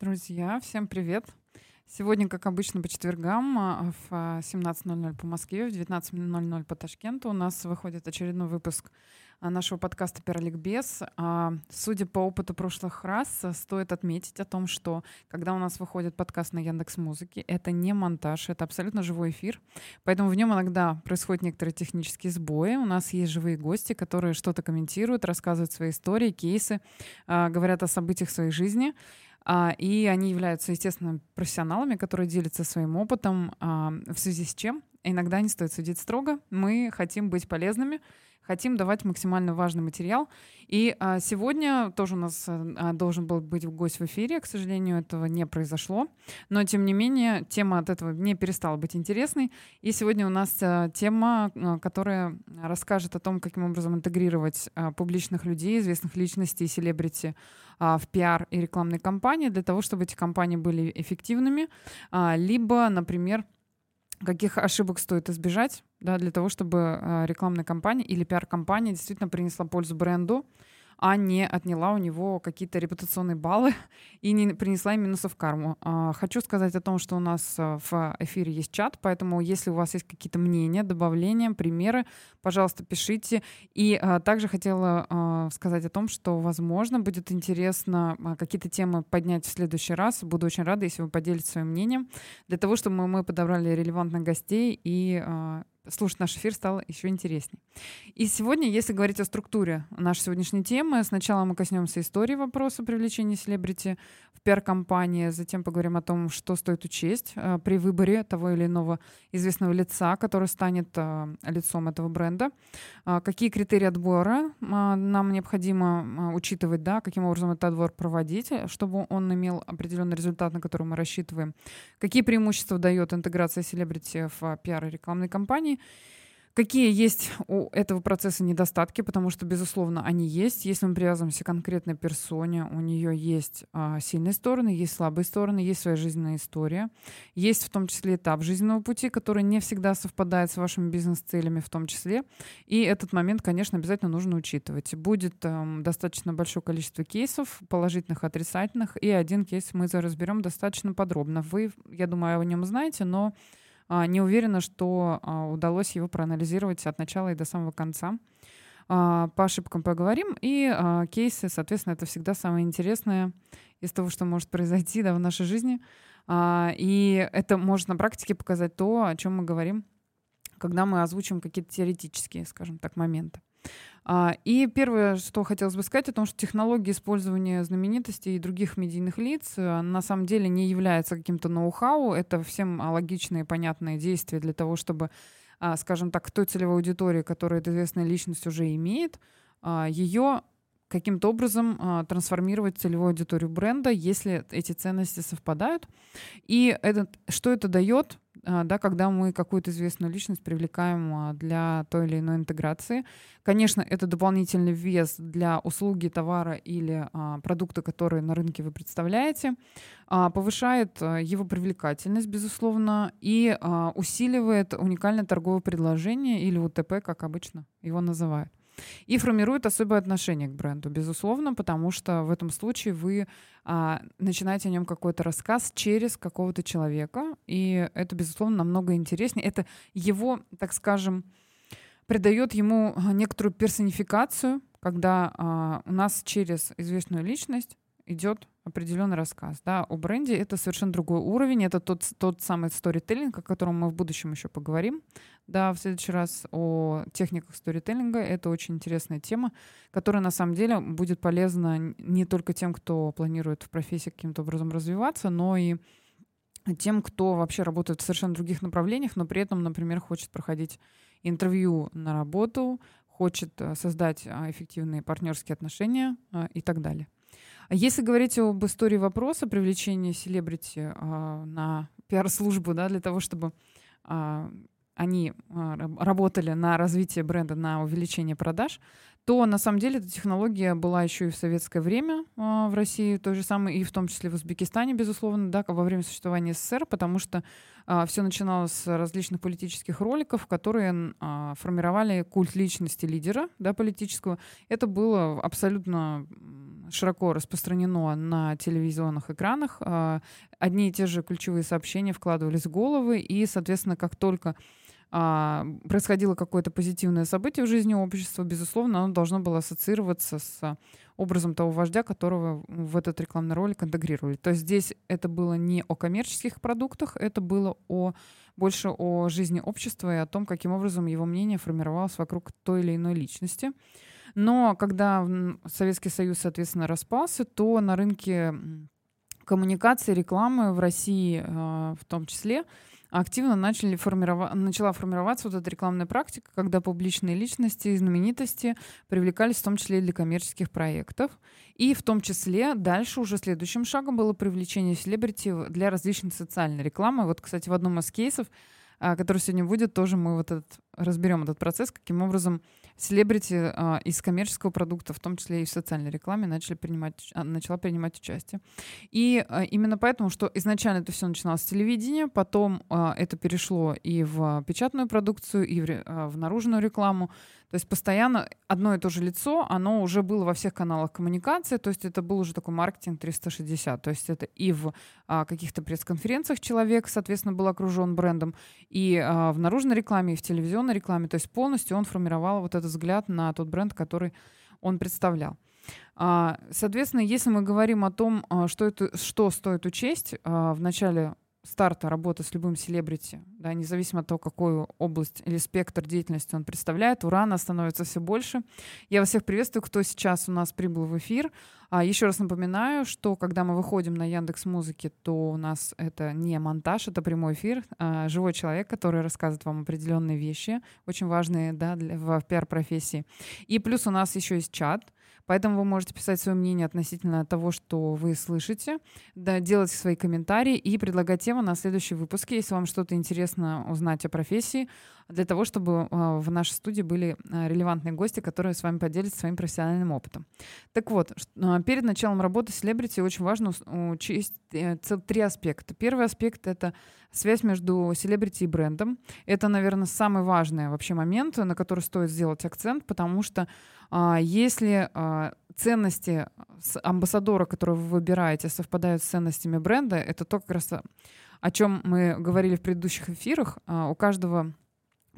Друзья, всем привет! Сегодня, как обычно, по четвергам а, в 17.00 по Москве, в 19.00 по Ташкенту у нас выходит очередной выпуск а, нашего подкаста «Пироликбез». А, судя по опыту прошлых раз, стоит отметить о том, что когда у нас выходит подкаст на Яндекс Музыке, это не монтаж, это абсолютно живой эфир, поэтому в нем иногда происходят некоторые технические сбои. У нас есть живые гости, которые что-то комментируют, рассказывают свои истории, кейсы, говорят о событиях своей жизни — а, и они являются, естественно, профессионалами, которые делятся своим опытом, а, в связи с чем иногда не стоит судить строго. Мы хотим быть полезными, хотим давать максимально важный материал. И а, сегодня тоже у нас а, должен был быть гость в эфире. К сожалению, этого не произошло. Но, тем не менее, тема от этого не перестала быть интересной. И сегодня у нас а, тема, а, которая расскажет о том, каким образом интегрировать а, публичных людей, известных личностей, селебрити а, в пиар и рекламной кампании для того, чтобы эти кампании были эффективными. А, либо, например, каких ошибок стоит избежать, да, для того, чтобы а, рекламная кампания или пиар-компания действительно принесла пользу бренду, а не отняла у него какие-то репутационные баллы и не принесла им минусов в карму. А, хочу сказать о том, что у нас а, в эфире есть чат, поэтому если у вас есть какие-то мнения, добавления, примеры, пожалуйста, пишите. И а, также хотела сказать о том, что, возможно, будет интересно какие-то темы поднять в следующий раз. Буду очень рада, если вы поделитесь своим мнением, для того, чтобы мы подобрали релевантных гостей и слушать наш эфир стало еще интереснее. И сегодня, если говорить о структуре нашей сегодняшней темы, сначала мы коснемся истории вопроса привлечения селебрити в пиар-компании, затем поговорим о том, что стоит учесть э, при выборе того или иного известного лица, который станет э, лицом этого бренда, э, какие критерии отбора э, нам необходимо э, учитывать, да, каким образом этот отбор проводить, чтобы он имел определенный результат, на который мы рассчитываем, какие преимущества дает интеграция селебрити в пиар и рекламной кампании, Какие есть у этого процесса недостатки, потому что, безусловно, они есть. Если мы привязываемся к конкретной персоне, у нее есть а, сильные стороны, есть слабые стороны, есть своя жизненная история, есть в том числе этап жизненного пути, который не всегда совпадает с вашими бизнес-целями в том числе. И этот момент, конечно, обязательно нужно учитывать. Будет эм, достаточно большое количество кейсов, положительных, отрицательных, и один кейс мы разберем достаточно подробно. Вы, я думаю, о нем знаете, но не уверена, что а, удалось его проанализировать от начала и до самого конца. А, по ошибкам поговорим. И кейсы, соответственно, это всегда самое интересное из того, что может произойти да, в нашей жизни. И это может на практике показать то, о чем мы говорим, когда мы озвучим какие-то теоретические, скажем так, моменты. А, и первое, что хотелось бы сказать, о том, что технология использования знаменитостей и других медийных лиц э, на самом деле не является каким-то ноу-хау. Это всем логичные, понятные действия для того, чтобы, а, скажем так, той целевой аудитории, которая эта известная личность уже имеет, а, ее каким-то образом трансформировать целевую аудиторию бренда, если эти ценности совпадают. И этот, что это дает? А, да, когда мы какую-то известную личность привлекаем а, для той или иной интеграции. Конечно, это дополнительный вес для услуги, товара или а, продукта, который на рынке вы представляете, повышает его привлекательность, безусловно, и усиливает уникальное торговое предложение или УТП, как обычно его называют и формирует особое отношение к бренду, безусловно, потому что в этом случае вы а, начинаете о нем какой-то рассказ через какого-то человека, и это, безусловно, намного интереснее. Это его, так скажем, придает ему а, некоторую персонификацию, когда а, у нас через известную личность идет определенный рассказ. Да, о бренде это совершенно другой уровень. Это тот, тот самый сторителлинг, о котором мы в будущем еще поговорим. Да, в следующий раз о техниках сторителлинга. Это очень интересная тема, которая на самом деле будет полезна не только тем, кто планирует в профессии каким-то образом развиваться, но и тем, кто вообще работает в совершенно других направлениях, но при этом, например, хочет проходить интервью на работу, хочет э, создать а, эффективные партнерские отношения а, и так далее. А если говорить об истории вопроса привлечения селебрити на пиар-службу, да, для того, чтобы они а, работали на развитие бренда, на увеличение продаж, то на самом деле эта технология была еще и в советское время а, в России, то же самое, и в том числе в Узбекистане, безусловно, да, во время существования СССР, потому что а, все начиналось с различных политических роликов, которые формировали культ личности лидера да, политического. Это было абсолютно широко распространено на телевизионных экранах. Одни и те же ключевые сообщения вкладывались в головы, и, соответственно, как только а, происходило какое-то позитивное событие в жизни общества, безусловно, оно должно было ассоциироваться с образом того вождя, которого в этот рекламный ролик интегрировали. То есть здесь это было не о коммерческих продуктах, это было о, больше о жизни общества и о том, каким образом его мнение формировалось вокруг той или иной личности. Но когда Советский Союз, соответственно, распался, то на рынке коммуникации, рекламы в России а, в том числе активно начали формирова... начала формироваться вот эта рекламная практика, когда публичные личности и знаменитости привлекались в том числе и для коммерческих проектов. И в том числе дальше уже следующим шагом было привлечение селебрити для различной социальной рекламы. Вот, кстати, в одном из кейсов, а, который сегодня будет, тоже мы вот этот, разберем этот процесс, каким образом селебрити а, из коммерческого продукта, в том числе и в социальной рекламе, начали принимать, а, начала принимать участие. И а, именно поэтому, что изначально это все начиналось с телевидения, потом а, это перешло и в печатную продукцию, и в, а, в наружную рекламу. То есть постоянно одно и то же лицо, оно уже было во всех каналах коммуникации, то есть это был уже такой маркетинг 360. То есть это и в а, каких-то пресс-конференциях человек, соответственно, был окружен брендом, и а, в наружной рекламе, и в телевизионной рекламе. То есть полностью он формировал вот этот взгляд на тот бренд, который он представлял. А, соответственно, если мы говорим о том, а, что, это, что стоит учесть а, в начале старта работы с любым селебрити, да, независимо от того, какую область или спектр деятельности он представляет, урана становится все больше. Я вас всех приветствую, кто сейчас у нас прибыл в эфир. А, еще раз напоминаю, что когда мы выходим на Яндекс Музыки, то у нас это не монтаж, это прямой эфир, а, живой человек, который рассказывает вам определенные вещи, очень важные да, для, в пиар-профессии. И плюс у нас еще есть чат, Поэтому вы можете писать свое мнение относительно того, что вы слышите, да, делать свои комментарии и предлагать тему на следующие выпуски, если вам что-то интересно узнать о профессии, для того, чтобы а, в нашей студии были а, релевантные гости, которые с вами поделятся своим профессиональным опытом. Так вот, а, перед началом работы селебрити очень важно учесть э, три аспекта. Первый аспект — это связь между селебрити и брендом. Это, наверное, самый важный вообще момент, на который стоит сделать акцент, потому что если ценности амбассадора, которого вы выбираете, совпадают с ценностями бренда, это то, как раз о чем мы говорили в предыдущих эфирах. У каждого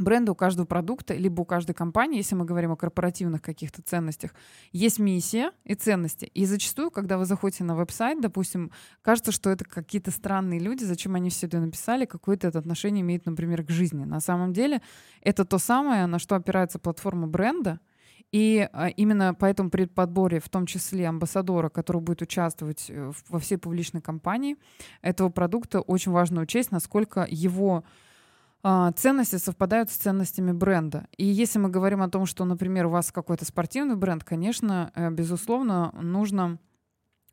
бренда, у каждого продукта, либо у каждой компании, если мы говорим о корпоративных каких-то ценностях, есть миссия и ценности. И зачастую, когда вы заходите на веб-сайт, допустим, кажется, что это какие-то странные люди, зачем они все это написали, какое-то это отношение имеет, например, к жизни. На самом деле это то самое, на что опирается платформа бренда — и а, именно поэтому при подборе, в том числе амбассадора, который будет участвовать э, во всей публичной кампании этого продукта, очень важно учесть, насколько его ценности совпадают с ценностями бренда. И если мы говорим о том, что, например, у вас какой-то спортивный бренд, конечно, э, безусловно, нужно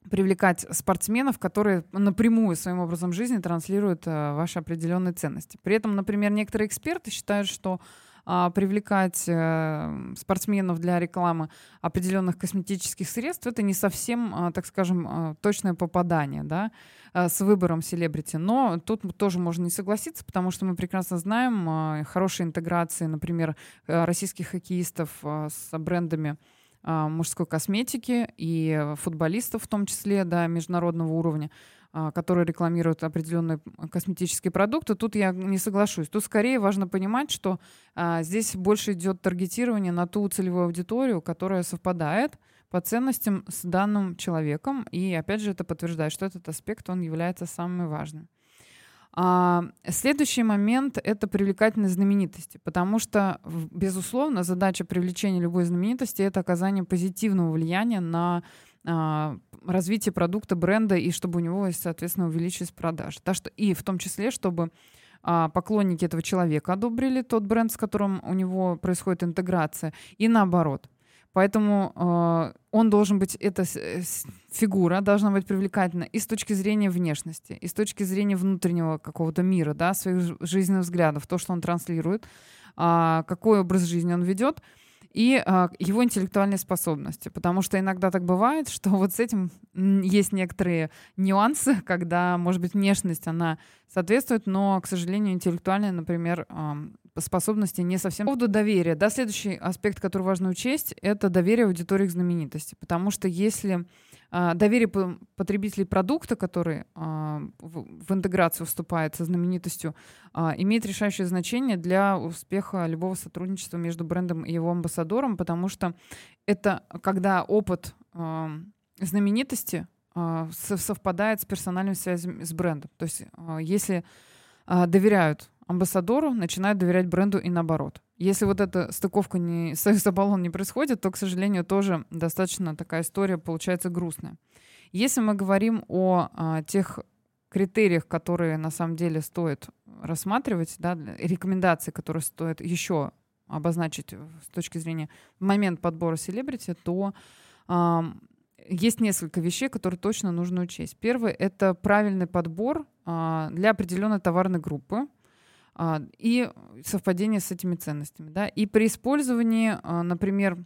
привлекать спортсменов, которые напрямую своим образом жизни транслируют э, ваши определенные ценности. При этом, например, некоторые эксперты считают, что а, привлекать э, спортсменов для рекламы определенных косметических средств, это не совсем, а, так скажем, а, точное попадание, да, с выбором селебрити. Но тут тоже можно не согласиться, потому что мы прекрасно знаем хорошие интеграции, например, э, российских хоккеистов с брендами мужской косметики и футболистов в том числе, да, международного уровня. А, которые рекламируют определенные косметические продукты, тут я не соглашусь. Тут скорее важно понимать, что а, здесь больше идет таргетирование на ту целевую аудиторию, которая совпадает по ценностям с данным человеком. И опять же это подтверждает, что этот аспект, он является самым важным. А, следующий момент — это привлекательность знаменитости, потому что, безусловно, задача привлечения любой знаменитости — это оказание позитивного влияния на развитие продукта, бренда, и чтобы у него, соответственно, увеличились продажи. Так что, и в том числе, чтобы а, поклонники этого человека одобрили тот бренд, с которым у него происходит интеграция, и наоборот. Поэтому э, он должен быть, эта фигура должна быть привлекательна и с точки зрения внешности, и с точки зрения внутреннего какого-то мира, да, своих жизненных взглядов, то, что он транслирует, э, какой образ жизни он ведет. И а, его интеллектуальные способности. Потому что иногда так бывает, что вот с этим есть некоторые нюансы, когда, может быть, внешность, она соответствует, но, к сожалению, интеллектуальные, например, а, способности не совсем. По поводу доверия. Да, следующий аспект, который важно учесть, это доверие аудитории к знаменитости. Потому что если доверие потребителей продукта, который а, в интеграцию вступает со знаменитостью, а, имеет решающее значение для успеха любого сотрудничества между брендом и его амбассадором, потому что это когда опыт знаменитости совпадает с персональными связями с брендом. То есть если доверяют амбассадору, начинают доверять бренду и наоборот. Если вот эта стыковка не, союз Аполлон не происходит, то, к сожалению, тоже достаточно такая история получается грустная. Если мы говорим о а, тех критериях, которые на самом деле стоит рассматривать, да, рекомендации, которые стоит еще обозначить с точки зрения момент подбора селебрити, то э, есть несколько вещей, которые точно нужно учесть. Первый — это правильный подбор э, для определенной товарной группы, а, и совпадение с этими ценностями. Да? И при использовании, а, например,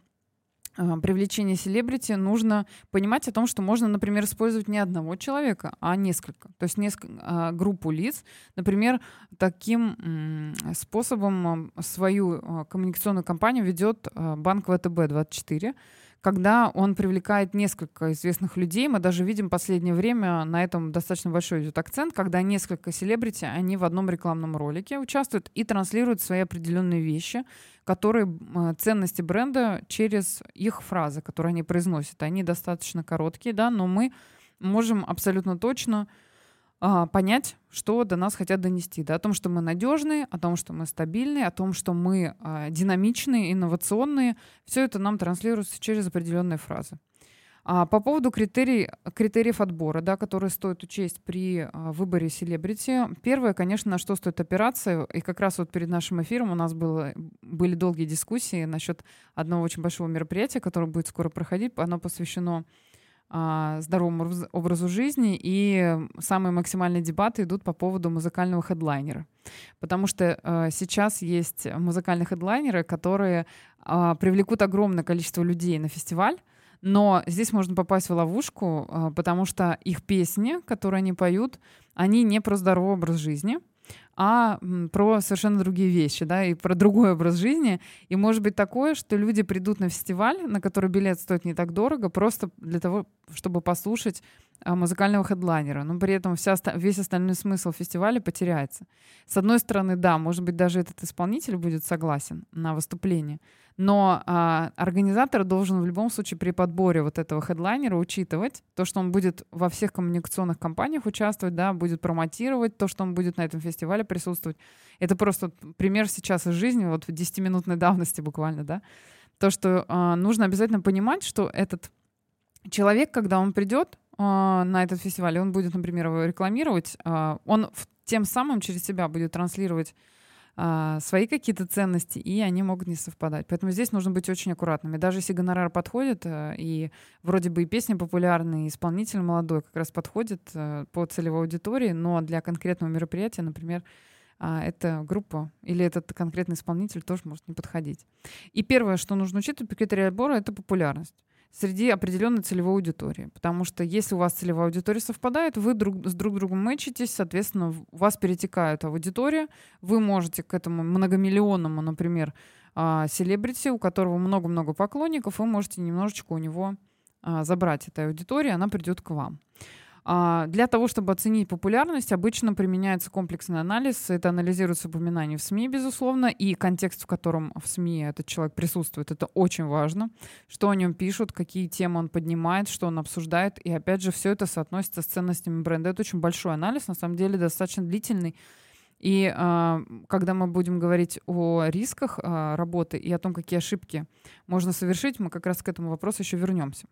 а, привлечения селебрити нужно понимать о том, что можно, например, использовать не одного человека, а несколько. То есть несколько, группу лиц. Например, таким способом свою коммуникационную кампанию ведет банк ВТБ-24 когда он привлекает несколько известных людей. Мы даже видим в последнее время на этом достаточно большой идет акцент, когда несколько селебрити, они в одном рекламном ролике участвуют и транслируют свои определенные вещи, которые ценности бренда через их фразы, которые они произносят. Они достаточно короткие, да, но мы можем абсолютно точно а, понять, что до нас хотят донести. Да, о том, что мы надежные, о том, что мы стабильные, о том, что мы а, динамичные, инновационные. Все это нам транслируется через определенные фразы. А по поводу критерий, критериев отбора, да, которые стоит учесть при а, выборе селебрити. Первое, конечно, на что стоит опираться. И как раз вот перед нашим эфиром у нас было, были долгие дискуссии насчет одного очень большого мероприятия, которое будет скоро проходить. Оно посвящено здоровому образу жизни, и самые максимальные дебаты идут по поводу музыкального хедлайнера. Потому что э, сейчас есть музыкальные хедлайнеры, которые э, привлекут огромное количество людей на фестиваль, но здесь можно попасть в ловушку, э, потому что их песни, которые они поют, они не про здоровый образ жизни, а про совершенно другие вещи, да, и про другой образ жизни. И может быть такое, что люди придут на фестиваль, на который билет стоит не так дорого, просто для того, чтобы послушать музыкального хедлайнера, но при этом вся, весь остальной смысл фестиваля потеряется. С одной стороны, да, может быть, даже этот исполнитель будет согласен на выступление, но а, организатор должен в любом случае при подборе вот этого хедлайнера учитывать то, что он будет во всех коммуникационных компаниях участвовать, да, будет промотировать то, что он будет на этом фестивале присутствовать. Это просто пример сейчас из жизни, вот в 10-минутной давности буквально, да. То, что а, нужно обязательно понимать, что этот человек, когда он придет, а, на этот фестиваль, он будет, например, его рекламировать, а, он тем самым через себя будет транслировать а, свои какие-то ценности, и они могут не совпадать. Поэтому здесь нужно быть очень аккуратными. Даже если гонорар подходит, и вроде бы и песня популярная, и исполнитель молодой как раз подходит по целевой аудитории, но для конкретного мероприятия, например, эта группа или этот конкретный исполнитель тоже может не подходить. И первое, что нужно учитывать при критерии отбора, это популярность среди определенной целевой аудитории. Потому что если у вас целевая аудитория совпадает, вы друг, с друг другом мэчитесь, соответственно, у вас перетекают аудитория, вы можете к этому многомиллионному, например, а, селебрити, у которого много-много поклонников, вы можете немножечко у него а, забрать этой аудитории, она придет к вам. А, для того, чтобы оценить популярность, обычно применяется комплексный анализ. Это анализируется упоминание в СМИ, безусловно, и контекст, в котором в СМИ этот человек присутствует. Это очень важно. Что о нем пишут, какие темы он поднимает, что он обсуждает. И опять же, все это соотносится с ценностями бренда. Это очень большой анализ, на самом деле достаточно длительный. И э, когда мы будем говорить о рисках э, работы и о том, какие ошибки можно совершить, мы как раз к этому вопросу еще вернемся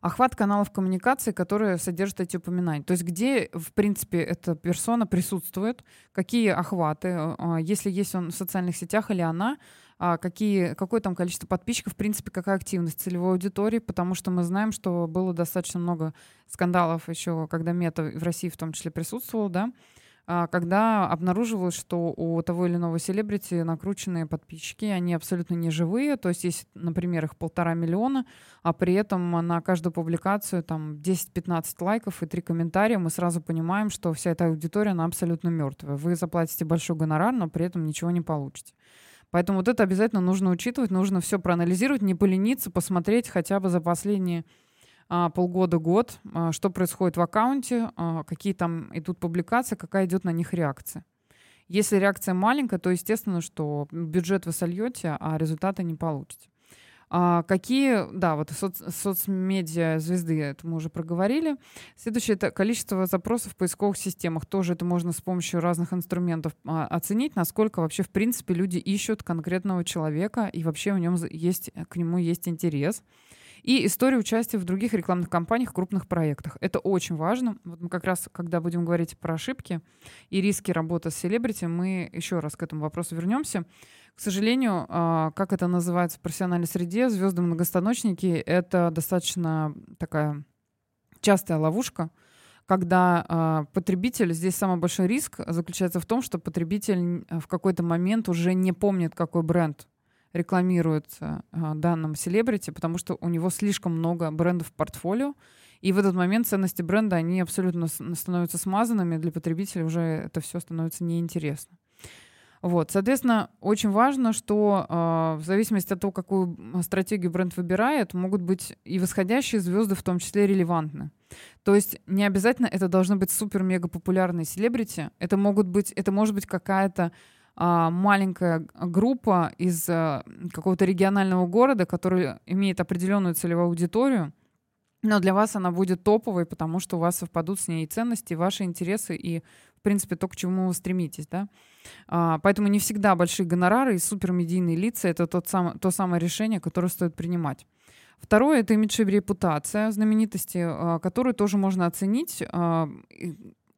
охват каналов коммуникации, которые содержат эти упоминания. То есть где, в принципе, эта персона присутствует, какие охваты, а, если есть он в социальных сетях или она, а, какие, какое там количество подписчиков, в принципе, какая активность целевой аудитории, потому что мы знаем, что было достаточно много скандалов еще, когда мета в России в том числе присутствовал, да, когда обнаруживалось, что у того или иного селебрити накрученные подписчики, они абсолютно не живые, то есть есть, например, их полтора миллиона, а при этом на каждую публикацию там 10-15 лайков и 3 комментария, мы сразу понимаем, что вся эта аудитория, она абсолютно мертвая. Вы заплатите большой гонорар, но при этом ничего не получите. Поэтому вот это обязательно нужно учитывать, нужно все проанализировать, не полениться, посмотреть хотя бы за последние а, полгода-год, а, что происходит в аккаунте, а, какие там идут публикации, какая идет на них реакция. Если реакция маленькая, то естественно, что бюджет вы сольете, а результаты не получите. А какие, да, вот соц, соцмедиа звезды, это мы уже проговорили. Следующее это количество запросов в поисковых системах. Тоже это можно с помощью разных инструментов а, оценить, насколько вообще в принципе люди ищут конкретного человека и вообще у нем есть, к нему есть интерес и история участия в других рекламных кампаниях, крупных проектах. Это очень важно. Вот мы как раз, когда будем говорить про ошибки и риски работы с селебрити, мы еще раз к этому вопросу вернемся. К сожалению, а, как это называется в профессиональной среде, звезды многостаночники — это достаточно такая частая ловушка, когда э, потребитель, здесь самый большой риск заключается в том, что потребитель в какой-то момент уже не помнит, какой бренд рекламируется а, данным селебрити, потому что у него слишком много брендов в портфолио, и в этот момент ценности бренда, они абсолютно становятся смазанными, для потребителя уже это все становится неинтересно. Вот, соответственно, очень важно, что э, в зависимости от того, какую стратегию бренд выбирает, могут быть и восходящие звезды в том числе релевантны. То есть не обязательно это должны быть супер-мега популярные селебрити. Это могут быть, это может быть какая-то маленькая группа из а, какого-то регионального города, который имеет определенную целевую аудиторию, но для вас она будет топовой, потому что у вас совпадут с ней и ценности, и ваши интересы, и, в принципе, то, к чему вы стремитесь. Да? А, поэтому не всегда большие гонорары и супермедийные лица — это тот сам, то самое решение, которое стоит принимать. Второе — это имидж и репутация знаменитости, которую тоже можно оценить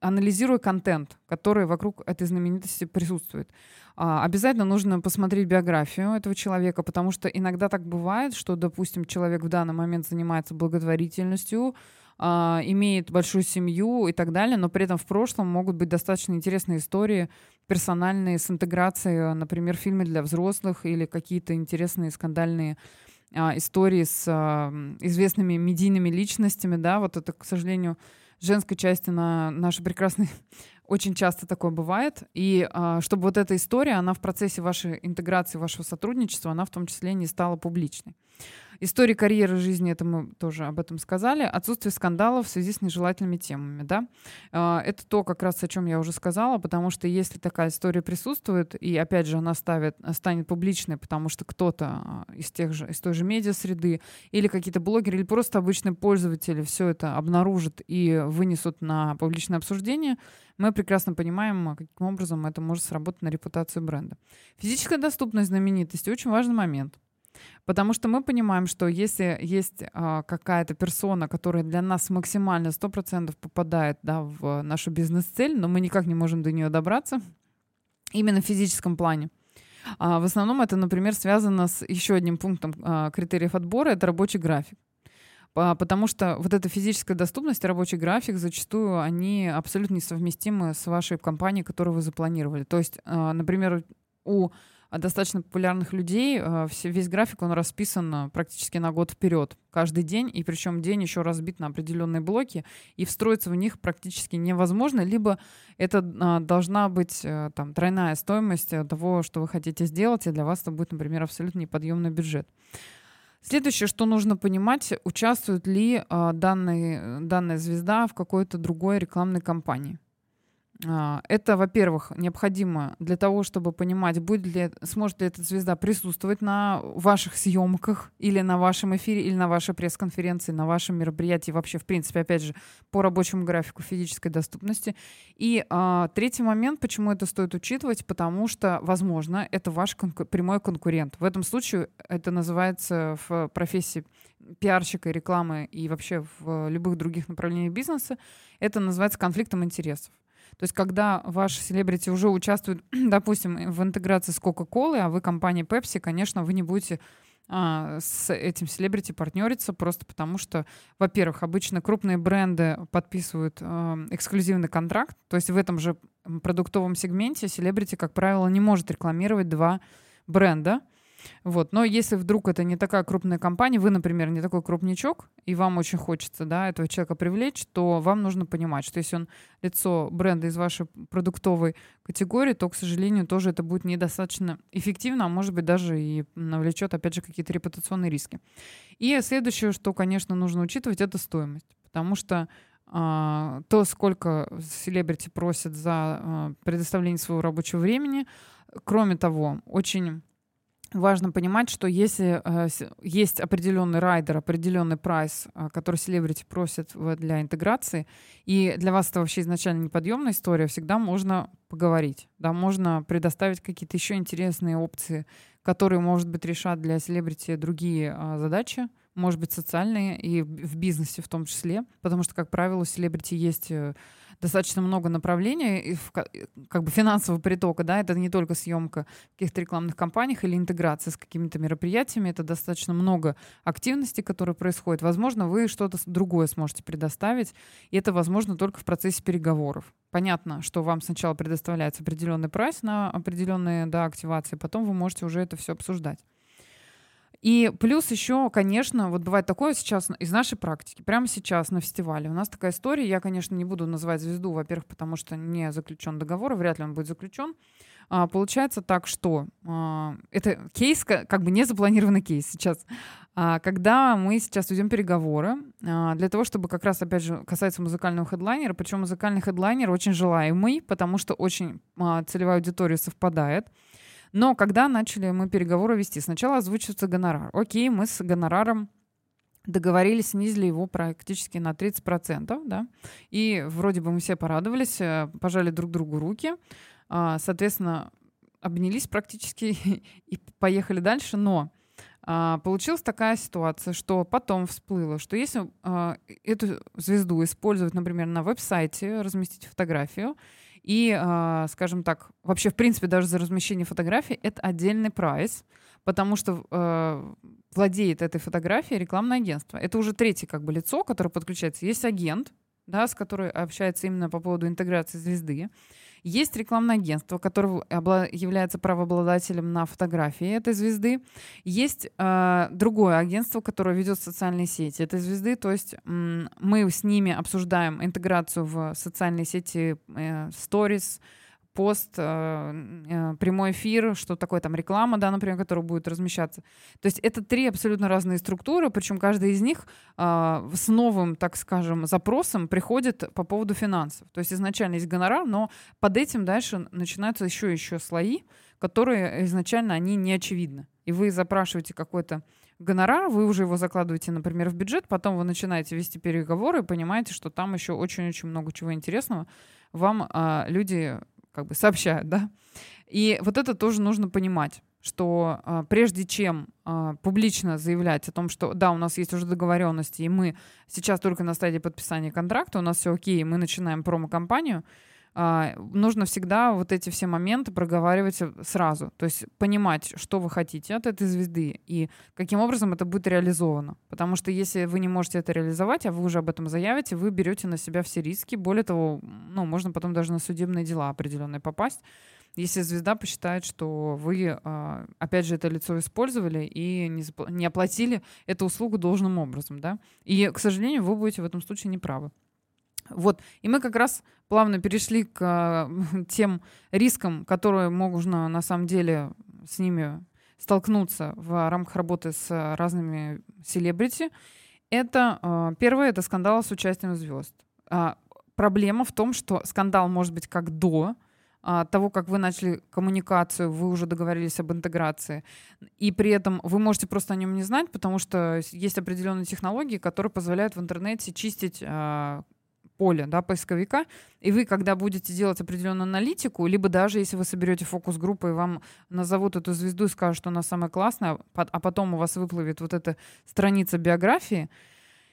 анализируя контент, который вокруг этой знаменитости присутствует. А, обязательно нужно посмотреть биографию этого человека, потому что иногда так бывает, что, допустим, человек в данный момент занимается благотворительностью, а, имеет большую семью и так далее, но при этом в прошлом могут быть достаточно интересные истории персональные с интеграцией, например, фильмы для взрослых или какие-то интересные скандальные а, истории с известными медийными личностями, да, вот это, к сожалению, женской части на нашей прекрасной очень часто такое бывает. И а, чтобы вот эта история, она в процессе вашей интеграции, вашего сотрудничества, она в том числе не стала публичной. История карьеры жизни, это мы тоже об этом сказали. Отсутствие скандалов в связи с нежелательными темами, да. А, это то, как раз о чем я уже сказала, потому что если такая история присутствует, и опять же она ставит, станет публичной, потому что кто-то а, из тех же, из той же медиа-среды или какие-то блогеры, или просто обычные пользователи все это обнаружат и вынесут на публичное обсуждение, мы прекрасно понимаем, каким образом это может сработать на репутацию бренда. Физическая доступность знаменитости очень важный момент. Потому что мы понимаем, что если есть а, какая-то персона, которая для нас максимально 100% попадает да, в нашу бизнес-цель, но мы никак не можем до нее добраться, именно в физическом плане, а, в основном это, например, связано с еще одним пунктом а, критериев отбора, это рабочий график. Потому что вот эта физическая доступность, рабочий график, зачастую они абсолютно несовместимы с вашей компанией, которую вы запланировали. То есть, а, например, у достаточно популярных людей, э, весь график, он расписан э, практически на год вперед, каждый день, и причем день еще разбит на определенные блоки, и встроиться в них практически невозможно, либо это а, должна быть э, там тройная стоимость того, что вы хотите сделать, и для вас это будет, например, абсолютно неподъемный бюджет. Следующее, что нужно понимать, участвует ли а, данный, данная звезда в какой-то другой рекламной кампании. А, это, во-первых, необходимо для того, чтобы понимать, будет ли, сможет ли эта звезда присутствовать на ваших съемках или на вашем эфире, или на вашей пресс-конференции, на вашем мероприятии, вообще, в принципе, опять же, по рабочему графику физической доступности. И а, третий момент, почему это стоит учитывать, потому что, возможно, это ваш конку- прямой конкурент. В этом случае это называется в профессии пиарщика, рекламы и вообще в любых других направлениях бизнеса, это называется конфликтом интересов. То есть, когда ваш селебрити уже участвует, допустим, в интеграции с Coca-Cola, а вы компания Pepsi, конечно, вы не будете а, с этим селебрити партнериться, просто потому что, во-первых, обычно крупные бренды подписывают э, эксклюзивный контракт, то есть в этом же продуктовом сегменте селебрити, как правило, не может рекламировать два бренда, вот. Но если вдруг это не такая крупная компания, вы, например, не такой крупничок, и вам очень хочется да, этого человека привлечь, то вам нужно понимать, что если он лицо бренда из вашей продуктовой категории, то, к сожалению, тоже это будет недостаточно эффективно, а может быть даже и навлечет, опять же, какие-то репутационные риски. И следующее, что, конечно, нужно учитывать, это стоимость. Потому что а, то, сколько селебрити просят за а, предоставление своего рабочего времени, кроме того, очень важно понимать, что если э, есть определенный райдер, определенный прайс, э, который селебрити просит для интеграции, и для вас это вообще изначально неподъемная история, всегда можно поговорить, да, можно предоставить какие-то еще интересные опции, которые, может быть, решат для селебрити другие э, задачи, может быть, социальные и в бизнесе в том числе, потому что, как правило, у селебрити есть достаточно много направлений, как бы финансового притока, да, это не только съемка в каких-то рекламных кампаниях или интеграция с какими-то мероприятиями, это достаточно много активностей, которые происходят. Возможно, вы что-то другое сможете предоставить, и это возможно только в процессе переговоров. Понятно, что вам сначала предоставляется определенный прайс на определенные да, активации, потом вы можете уже это все обсуждать. И плюс еще, конечно, вот бывает такое сейчас из нашей практики, прямо сейчас на фестивале. У нас такая история, я, конечно, не буду называть звезду, во-первых, потому что не заключен договор, вряд ли он будет заключен. А, получается так, что а, это кейс, как бы не запланированный кейс сейчас. А, когда мы сейчас ведем переговоры, а, для того, чтобы как раз, опять же, касается музыкального хедлайнера, причем музыкальный хедлайнер очень желаемый, потому что очень а, целевая аудитория совпадает. Но когда начали мы переговоры вести, сначала озвучивается гонорар. Окей, мы с гонораром договорились, снизили его практически на 30%, да, и вроде бы мы все порадовались, э, пожали друг другу руки, а, соответственно, обнялись практически и поехали дальше, но а, получилась такая ситуация, что потом всплыло, что если а, эту звезду использовать, например, на веб-сайте, разместить фотографию, и, а, скажем так, вообще, в принципе, даже за размещение фотографий это отдельный прайс, потому что э, владеет этой фотографией рекламное агентство. Это уже третье как бы лицо, которое подключается. Есть агент, да, с которой общается именно по поводу интеграции звезды. Есть рекламное агентство, которое является правообладателем на фотографии этой звезды. Есть э, другое агентство, которое ведет социальные сети этой звезды. То есть мы с ними обсуждаем интеграцию в социальные сети э, Stories, пост, э, э, прямой эфир, что такое там реклама, да, например, которая будет размещаться. То есть это три абсолютно разные структуры, причем каждая из них э, с новым, так скажем, запросом приходит по поводу финансов. То есть изначально есть гонорар, но под этим дальше начинаются еще еще слои, которые изначально они не очевидны. И вы запрашиваете какой-то гонорар, вы уже его закладываете, например, в бюджет, потом вы начинаете вести переговоры и понимаете, что там еще очень-очень много чего интересного. Вам а, люди как бы сообщают, да. И вот это тоже нужно понимать что а, прежде чем а, публично заявлять о том, что да, у нас есть уже договоренности, и мы сейчас только на стадии подписания контракта, у нас все окей, мы начинаем промо-компанию, нужно всегда вот эти все моменты проговаривать сразу. То есть понимать, что вы хотите от этой звезды и каким образом это будет реализовано. Потому что если вы не можете это реализовать, а вы уже об этом заявите, вы берете на себя все риски. Более того, ну, можно потом даже на судебные дела определенные попасть если звезда посчитает, что вы, а, опять же, это лицо использовали и не оплатили эту услугу должным образом, да, и, к сожалению, вы будете в этом случае неправы. Вот. И мы как раз плавно перешли к э, тем рискам, которые можно на самом деле с ними столкнуться в рамках работы с разными селебрити. Это э, первое, это скандал с участием звезд. Э, проблема в том, что скандал может быть как до э, того, как вы начали коммуникацию, вы уже договорились об интеграции, и при этом вы можете просто о нем не знать, потому что есть определенные технологии, которые позволяют в интернете чистить э, поле да, поисковика, и вы, когда будете делать определенную аналитику, либо даже если вы соберете фокус-группу и вам назовут эту звезду и скажут, что она самая классная, а потом у вас выплывет вот эта страница биографии,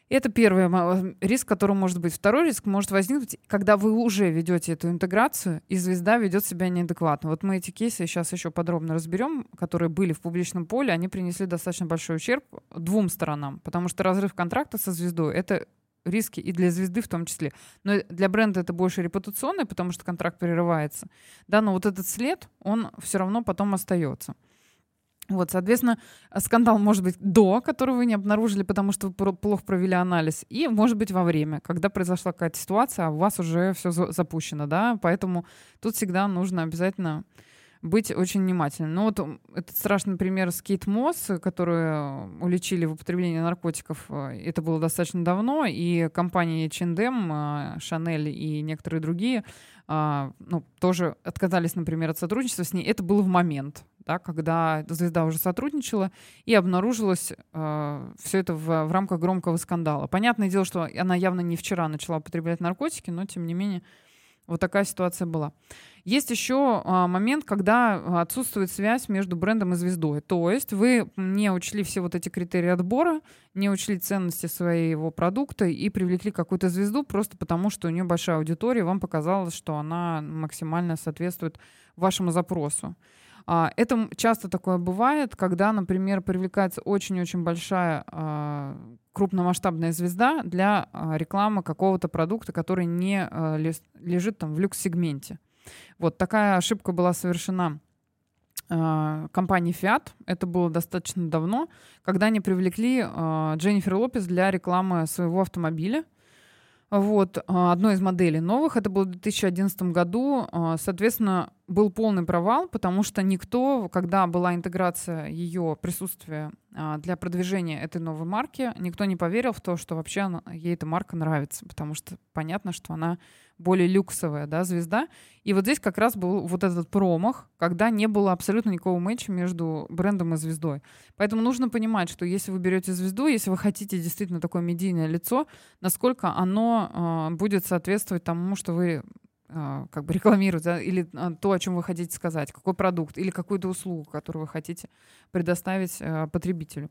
Это первый риск, который может быть. Второй риск может возникнуть, когда вы уже ведете эту интеграцию, и звезда ведет себя неадекватно. Вот мы эти кейсы сейчас еще подробно разберем, которые были в публичном поле, они принесли достаточно большой ущерб двум сторонам, потому что разрыв контракта со звездой — это риски и для звезды в том числе. Но для бренда это больше репутационное, потому что контракт прерывается. Да, но вот этот след, он все равно потом остается. Вот, соответственно, скандал может быть до, который вы не обнаружили, потому что вы плохо провели анализ, и может быть во время, когда произошла какая-то ситуация, а у вас уже все запущено, да, поэтому тут всегда нужно обязательно быть очень внимательным. Ну вот этот страшный пример с Кейт Мосс, которую уличили в употреблении наркотиков, э, это было достаточно давно, и компании H&M, Chanel и некоторые другие а, ну, тоже отказались, например, от сотрудничества с ней. Это было в момент, да, когда звезда уже сотрудничала, и обнаружилось э, все это в, в рамках громкого скандала. Понятное дело, что она явно не вчера начала употреблять наркотики, но тем не менее вот такая ситуация была. Есть еще а, момент, когда отсутствует связь между брендом и звездой. То есть вы не учли все вот эти критерии отбора, не учли ценности своего продукта и привлекли какую-то звезду просто потому, что у нее большая аудитория, и вам показалось, что она максимально соответствует вашему запросу. А, это часто такое бывает, когда, например, привлекается очень-очень большая а, крупномасштабная звезда для а, рекламы какого-то продукта, который не лежит там в люкс-сегменте. Вот такая ошибка была совершена компанией Fiat. Это было достаточно давно, когда они привлекли Дженнифер Лопес для рекламы своего автомобиля. Вот, одной из моделей новых. Это было в 2011 году. Соответственно, был полный провал, потому что никто, когда была интеграция ее присутствия а, для продвижения этой новой марки, никто не поверил в то, что вообще она, ей эта марка нравится, потому что понятно, что она более люксовая да, звезда. И вот здесь как раз был вот этот промах, когда не было абсолютно никакого матча между брендом и звездой. Поэтому нужно понимать, что если вы берете звезду, если вы хотите действительно такое медийное лицо, насколько оно э, будет соответствовать тому, что вы как бы рекламировать, да, или а, то, о чем вы хотите сказать, какой продукт или какую-то услугу, которую вы хотите предоставить э, потребителю.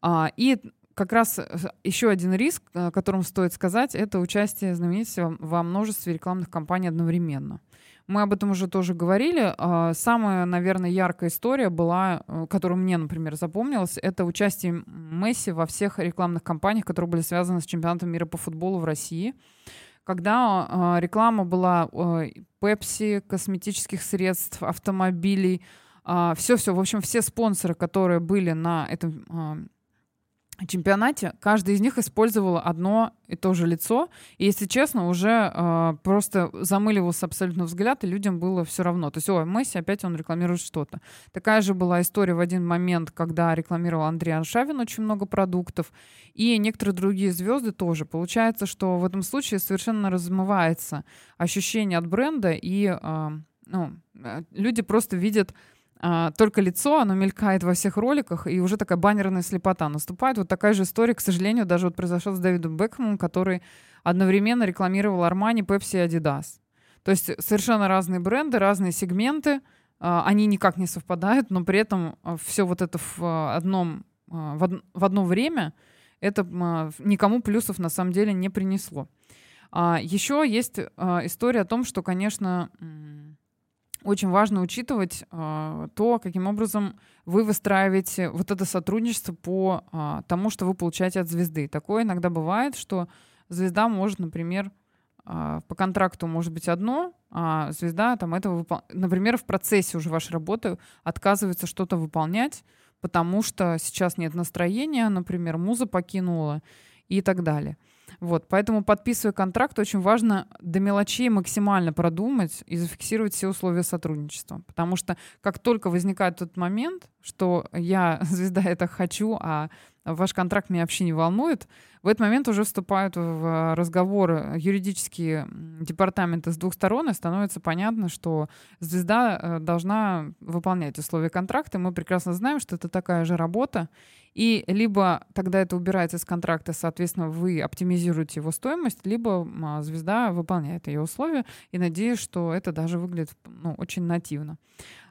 А, и как раз э, еще один риск, о котором стоит сказать, это участие знаменитости во множестве рекламных кампаний одновременно. Мы об этом уже тоже говорили. Самая, наверное, яркая история была, э, которая мне, например, запомнилась, это участие Месси во всех рекламных кампаниях, которые были связаны с чемпионатом мира по футболу в России когда э, реклама была Pepsi, косметических средств, автомобилей, все-все, в общем, все спонсоры, которые были на этом чемпионате каждый из них использовал одно и то же лицо. И, если честно, уже э, просто замыливался абсолютно взгляд, и людям было все равно. То есть, ой, Месси опять он рекламирует что-то. Такая же была история в один момент, когда рекламировал Андрей Аршавин очень много продуктов, и некоторые другие звезды тоже. Получается, что в этом случае совершенно размывается ощущение от бренда, и э, ну, э, люди просто видят а, только лицо, оно мелькает во всех роликах, и уже такая баннерная слепота наступает. Вот такая же история, к сожалению, даже вот произошла с Дэвидом Бекхэмом, который одновременно рекламировал Армани, Пепси и Адидас. То есть совершенно разные бренды, разные сегменты, а, они никак не совпадают, но при этом а, все вот это в одном, а, в, од, в одно время, это никому плюсов на самом деле не принесло. Еще есть история о том, что, конечно, очень важно учитывать э, то, каким образом вы выстраиваете вот это сотрудничество по э, тому, что вы получаете от звезды. Такое иногда бывает, что звезда может, например, э, по контракту может быть одно, а звезда там этого, выпол... например, в процессе уже вашей работы отказывается что-то выполнять, потому что сейчас нет настроения, например, муза покинула и так далее. Вот, поэтому, подписывая контракт, очень важно до мелочей максимально продумать и зафиксировать все условия сотрудничества. Потому что как только возникает тот момент, что я, звезда, это хочу, а ваш контракт меня вообще не волнует, в этот момент уже вступают в разговоры юридические департаменты с двух сторон, и становится понятно, что звезда э, должна выполнять условия контракта. Мы прекрасно знаем, что это такая же работа, и либо тогда это убирается из контракта, соответственно, вы оптимизируете его стоимость, либо а, звезда выполняет ее условия. И надеюсь, что это даже выглядит ну, очень нативно.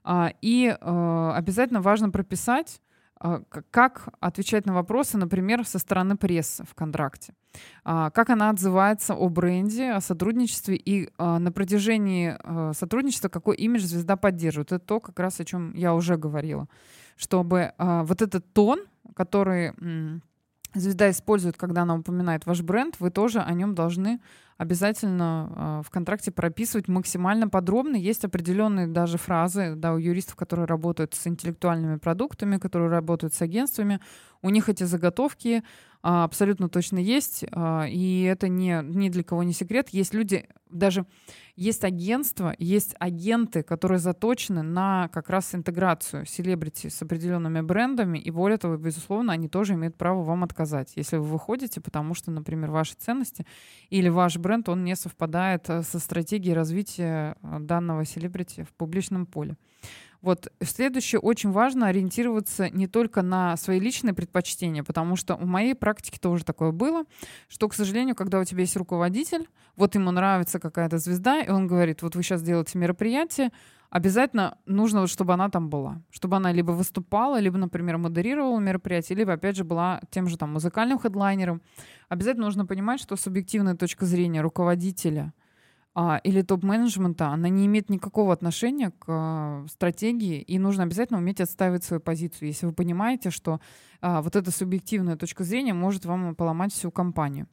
А, и а, обязательно важно прописать а, как отвечать на вопросы, например, со стороны прессы в контракте, а, как она отзывается о бренде, о сотрудничестве и а, на протяжении сотрудничества какой имидж звезда поддерживает. Это то, как раз о чем я уже говорила, чтобы вот этот тон, который звезда использует, когда она упоминает ваш бренд, вы тоже о нем должны обязательно э, в контракте прописывать максимально подробно. Есть определенные даже фразы да, у юристов, которые работают с интеллектуальными продуктами, которые работают с агентствами. У них эти заготовки абсолютно точно есть, а, и это не, ни для кого не секрет. Есть люди, даже есть агентства, есть агенты, которые заточены на как раз интеграцию селебрити с определенными брендами, и более того, безусловно, они тоже имеют право вам отказать, если вы выходите, потому что, например, ваши ценности или ваш бренд, он не совпадает э, со стратегией развития э, данного селебрити в публичном поле. Вот следующее, очень важно ориентироваться не только на свои личные предпочтения, потому что в моей практике тоже такое было, что, к сожалению, когда у тебя есть руководитель, вот ему нравится какая-то звезда, и он говорит, вот вы сейчас делаете мероприятие, обязательно нужно, вот, чтобы она там была. Чтобы она либо выступала, либо, например, модерировала мероприятие, либо, опять же, была тем же там музыкальным хедлайнером. Обязательно нужно понимать, что субъективная точка зрения руководителя — а, или топ-менеджмента, она не имеет никакого отношения к а, стратегии, и нужно обязательно уметь отставить свою позицию, если вы понимаете, что а, вот эта субъективная точка зрения может вам поломать всю компанию.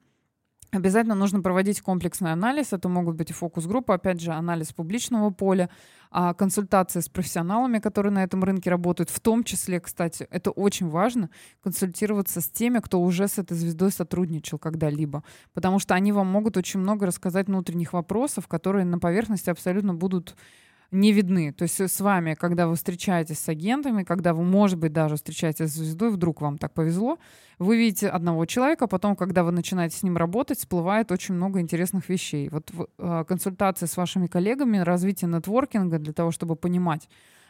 Обязательно нужно проводить комплексный анализ. Это могут быть и фокус-группы, опять же, анализ публичного поля, а, консультации с профессионалами, которые на этом рынке работают. В том числе, кстати, это очень важно, консультироваться с теми, кто уже с этой звездой сотрудничал когда-либо. Потому что они вам могут очень много рассказать внутренних вопросов, которые на поверхности абсолютно будут не видны. То есть с вами, когда вы встречаетесь с агентами, когда вы, может быть, даже встречаетесь с звездой, вдруг вам так повезло, вы видите одного человека, потом, когда вы начинаете с ним работать, всплывает очень много интересных вещей. Вот э, консультации с вашими коллегами, развитие нетворкинга для того, чтобы понимать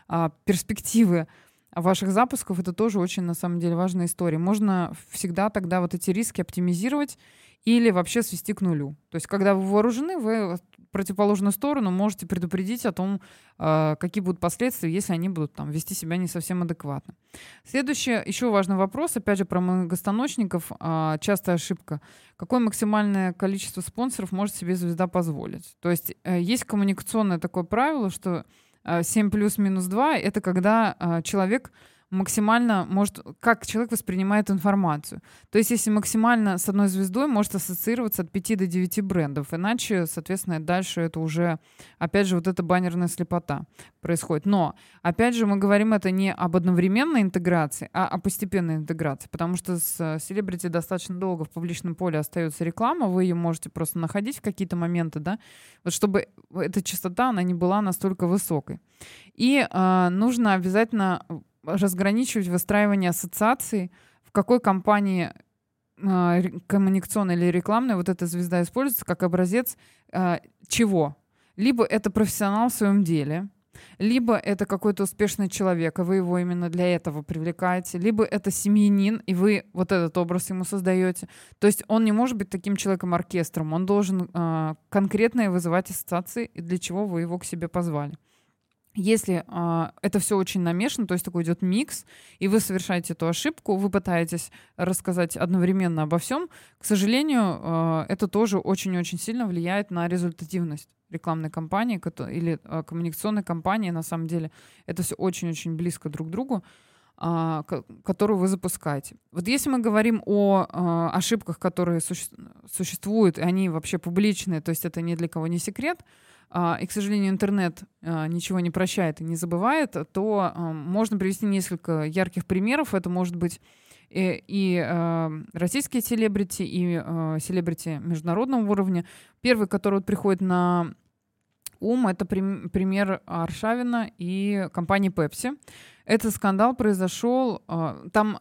э, перспективы ваших запусков, это тоже очень, на самом деле, важная история. Можно всегда тогда вот эти риски оптимизировать или вообще свести к нулю. То есть, когда вы вооружены, вы противоположную сторону можете предупредить о том, а, какие будут последствия, если они будут там вести себя не совсем адекватно. Следующий еще важный вопрос, опять же, про многостаночников. А, частая ошибка. Какое максимальное количество спонсоров может себе звезда позволить? То есть э, есть коммуникационное такое правило, что 7 плюс минус 2 — это когда а, человек максимально может, как человек воспринимает информацию. То есть если максимально с одной звездой может ассоциироваться от 5 до 9 брендов, иначе, соответственно, дальше это уже, опять же, вот эта баннерная слепота происходит. Но, опять же, мы говорим это не об одновременной интеграции, а о постепенной интеграции, потому что с селебрити достаточно долго в публичном поле остается реклама, вы ее можете просто находить в какие-то моменты, да, вот чтобы эта частота, она не была настолько высокой. И э, нужно обязательно разграничивать выстраивание ассоциаций, в какой компании э, коммуникационной или рекламной вот эта звезда используется как образец э, чего? Либо это профессионал в своем деле, либо это какой-то успешный человек, и вы его именно для этого привлекаете, либо это семьянин, и вы вот этот образ ему создаете. То есть он не может быть таким человеком-оркестром, он должен э, конкретно вызывать ассоциации, и для чего вы его к себе позвали. Если э, это все очень намешано, то есть такой идет микс, и вы совершаете эту ошибку, вы пытаетесь рассказать одновременно обо всем, к сожалению, э, это тоже очень-очень сильно влияет на результативность рекламной кампании или э, коммуникационной кампании. На самом деле это все очень-очень близко друг к другу которую вы запускаете. Вот если мы говорим о э, ошибках, которые суще существуют, и они вообще публичные, то есть это ни для кого не секрет, а, и, к сожалению, интернет а, ничего не прощает и не забывает, то а, можно привести несколько ярких примеров. Это может быть и, и российские селебрити, и селебрити международного уровня. Первый, который вот приходит на ум, это пример Аршавина и компании Pepsi. Этот скандал произошел, там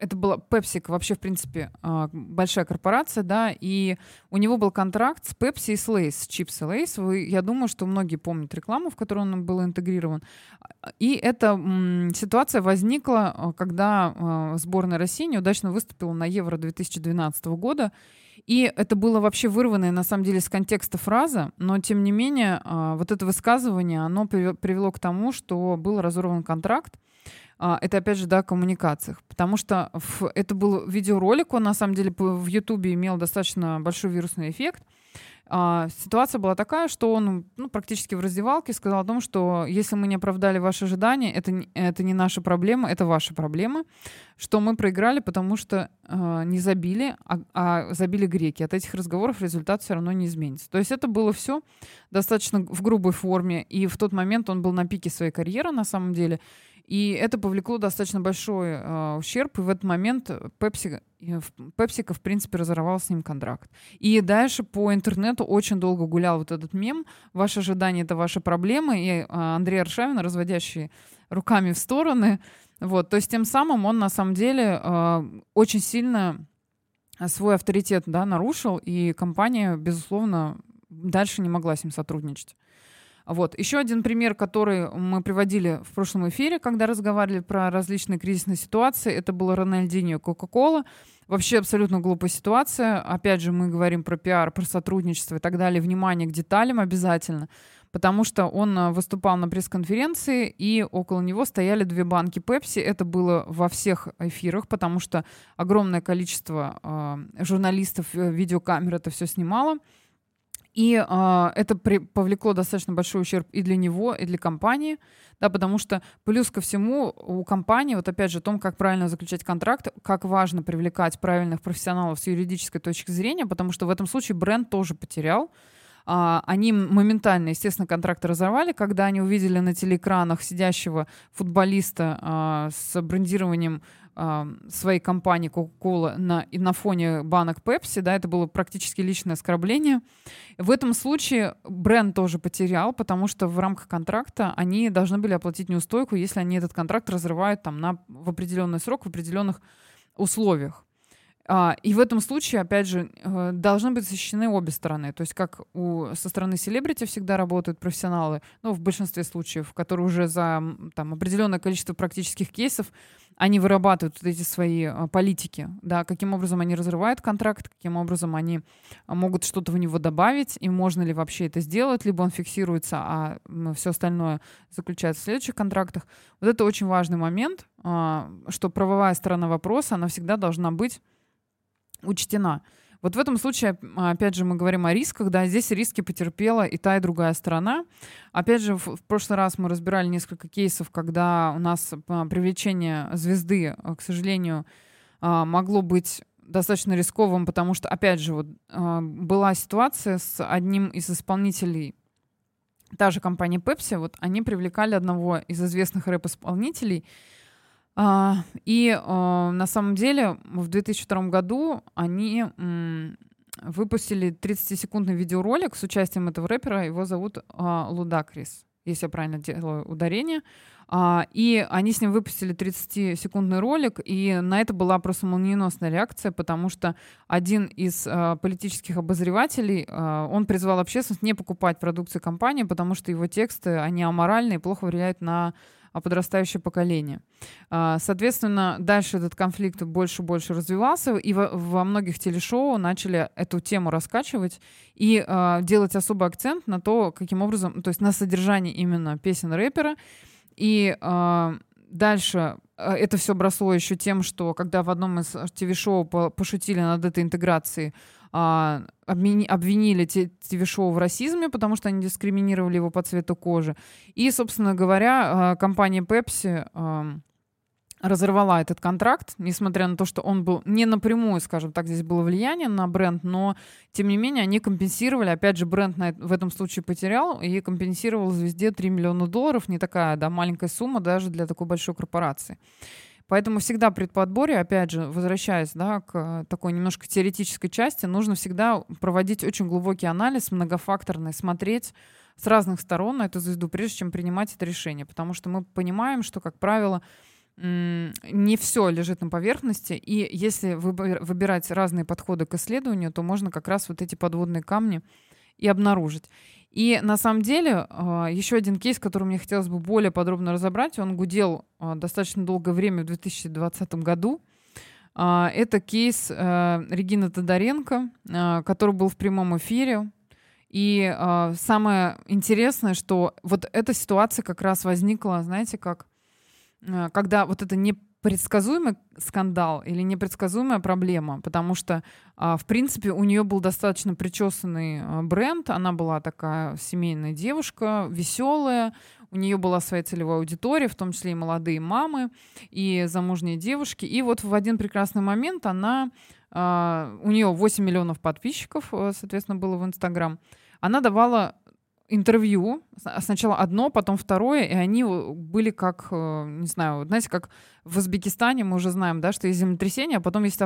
это была Пепсик, вообще, в принципе, а, большая корпорация, да, и у него был контракт с Pepsi и с Lay's, и Lay's. Я думаю, что многие помнят рекламу, в которую он был интегрирован. И эта ситуация возникла, а, когда а, сборная России неудачно выступила на Евро 2012 года, и это было вообще вырванное, на самом деле, с контекста фраза, но, тем не менее, вот это высказывание, оно привело к тому, что был разорван контракт, а, это опять же, да, о коммуникациях. Потому что это был видеоролик, он на самом деле в Ютубе имел достаточно большой вирусный эффект. А, ситуация была такая, что он ну, практически в раздевалке сказал о том, что если мы не оправдали ваши ожидания, это, это не наша проблема, это ваша проблема, что мы проиграли, потому что э, не забили, а, а забили греки. От этих разговоров результат все равно не изменится. То есть это было все достаточно в грубой форме, и в тот момент он был на пике своей карьеры на самом деле, и это повлекло достаточно большой э, ущерб, и в этот момент Пепси, Пепсика, в принципе, разорвал с ним контракт. И дальше по интернету очень долго гулял вот этот мем «Ваши ожидания — это ваши проблемы», и э, Андрей Аршавин, разводящий руками в стороны, вот, то есть тем самым он на самом деле э, очень сильно свой авторитет да, нарушил, и компания, безусловно, дальше не могла с ним сотрудничать. Вот. Еще один пример, который мы приводили в прошлом эфире, когда разговаривали про различные кризисные ситуации, это было Рональдинho Кока-Кола. Вообще абсолютно глупая ситуация. Опять же, мы говорим про пиар, про сотрудничество и так далее. Внимание к деталям обязательно. Потому что он э, выступал на пресс-конференции, и около него стояли две банки Пепси. Это было во всех эфирах, потому что огромное количество э, журналистов, э, видеокамер это все снимало. И э, это при, повлекло достаточно большой ущерб и для него, и для компании, да, потому что плюс ко всему у компании, вот опять же, о том, как правильно заключать контракт, как важно привлекать правильных профессионалов с юридической точки зрения, потому что в этом случае бренд тоже потерял. А, они моментально, естественно, контракты разорвали, когда они увидели на телеэкранах сидящего футболиста а, с брендированием своей компании Coca-Cola на, на фоне банок Pepsi, да, это было практически личное оскорбление. В этом случае бренд тоже потерял, потому что в рамках контракта они должны были оплатить неустойку, если они этот контракт разрывают там на, в определенный срок, в определенных условиях. А, и в этом случае, опять же, э, должны быть защищены обе стороны. То есть как у, со стороны селебрити всегда работают профессионалы, ну, в большинстве случаев, которые уже за там, определенное количество практических кейсов, они вырабатывают вот эти свои а, политики, да, каким образом они разрывают контракт, каким образом они могут что-то в него добавить, и можно ли вообще это сделать, либо он фиксируется, а все остальное заключается в следующих контрактах. Вот это очень важный момент, а, что правовая сторона вопроса, она всегда должна быть учтена. Вот в этом случае, опять же, мы говорим о рисках, да, здесь риски потерпела и та, и другая сторона. Опять же, в, прошлый раз мы разбирали несколько кейсов, когда у нас а, привлечение звезды, а, к сожалению, а, могло быть достаточно рисковым, потому что, опять же, вот была ситуация с одним из исполнителей та же компания Pepsi, вот они привлекали одного из известных рэп-исполнителей, а, и а, на самом деле в 2002 году они выпустили 30-секундный видеоролик с участием этого рэпера. Его зовут а, Лудакрис, если я правильно делаю ударение. И они с ним выпустили 30-секундный ролик, и на это была просто молниеносная реакция, потому что один из политических обозревателей, он призвал общественность не покупать продукцию компании, потому что его тексты, они аморальные плохо влияют на а подрастающее поколение. А, соответственно, дальше этот конфликт больше и больше развивался, и во, многих телешоу начали эту тему раскачивать и э, делать особый акцент на то, каким образом, то есть на содержание именно песен рэпера. И э, дальше это все бросло еще тем, что когда в одном из ТВ-шоу пошутили над этой интеграцией, а, обвинили ТВ-шоу в расизме, потому что они дискриминировали его по цвету кожи. И, собственно говоря, а, компания Pepsi разорвала этот контракт, несмотря на то, что он был не напрямую, скажем так, здесь было влияние на бренд, но тем не менее они компенсировали, опять же, бренд на, в этом случае потерял и компенсировал звезде 3 миллиона долларов, не такая, да, маленькая сумма даже для такой большой корпорации. Поэтому всегда при подборе, опять же, возвращаясь да, к такой немножко теоретической части, нужно всегда проводить очень глубокий анализ, многофакторный, смотреть с разных сторон на эту звезду, прежде чем принимать это решение. Потому что мы понимаем, что, как правило, не все лежит на поверхности, и если выбирать разные подходы к исследованию, то можно как раз вот эти подводные камни и обнаружить. И на самом деле а, еще один кейс, который мне хотелось бы более подробно разобрать, он гудел а, достаточно долгое время в 2020 году. А, это кейс э, Регины Тодоренко, который был в прямом эфире. И самое интересное, что вот эта ситуация как раз возникла, знаете, как когда вот это не предсказуемый скандал или непредсказуемая проблема, потому что, а, в принципе, у нее был достаточно причесанный а, бренд, она была такая семейная девушка, веселая, у нее была своя целевая аудитория, в том числе и молодые мамы, и замужние девушки. И вот в один прекрасный момент она, а, у нее 8 миллионов подписчиков, э, соответственно, было в Инстаграм, она давала интервью, сначала одно, потом второе, и они были как, э, не знаю, знаете, как в Узбекистане мы уже знаем, да, что есть землетрясение, а потом есть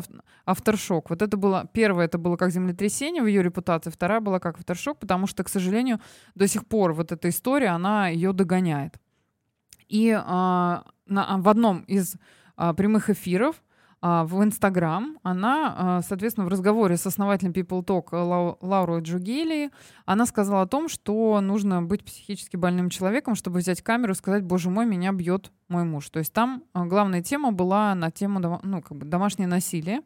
авторшок. Вот это было, первое это было как землетрясение в ее репутации, вторая была как авторшок, потому что, к сожалению, до сих пор вот эта история, она ее догоняет. И а, на, в одном из а, прямых эфиров а, в Инстаграм, она, а, соответственно, в разговоре с основателем People Talk Лау, Лаурой Джугели, она сказала о том, что нужно быть психически больным человеком, чтобы взять камеру и сказать, боже мой, меня бьет мой муж. То есть там а, главная тема была на тему ну, как бы домашнее насилие.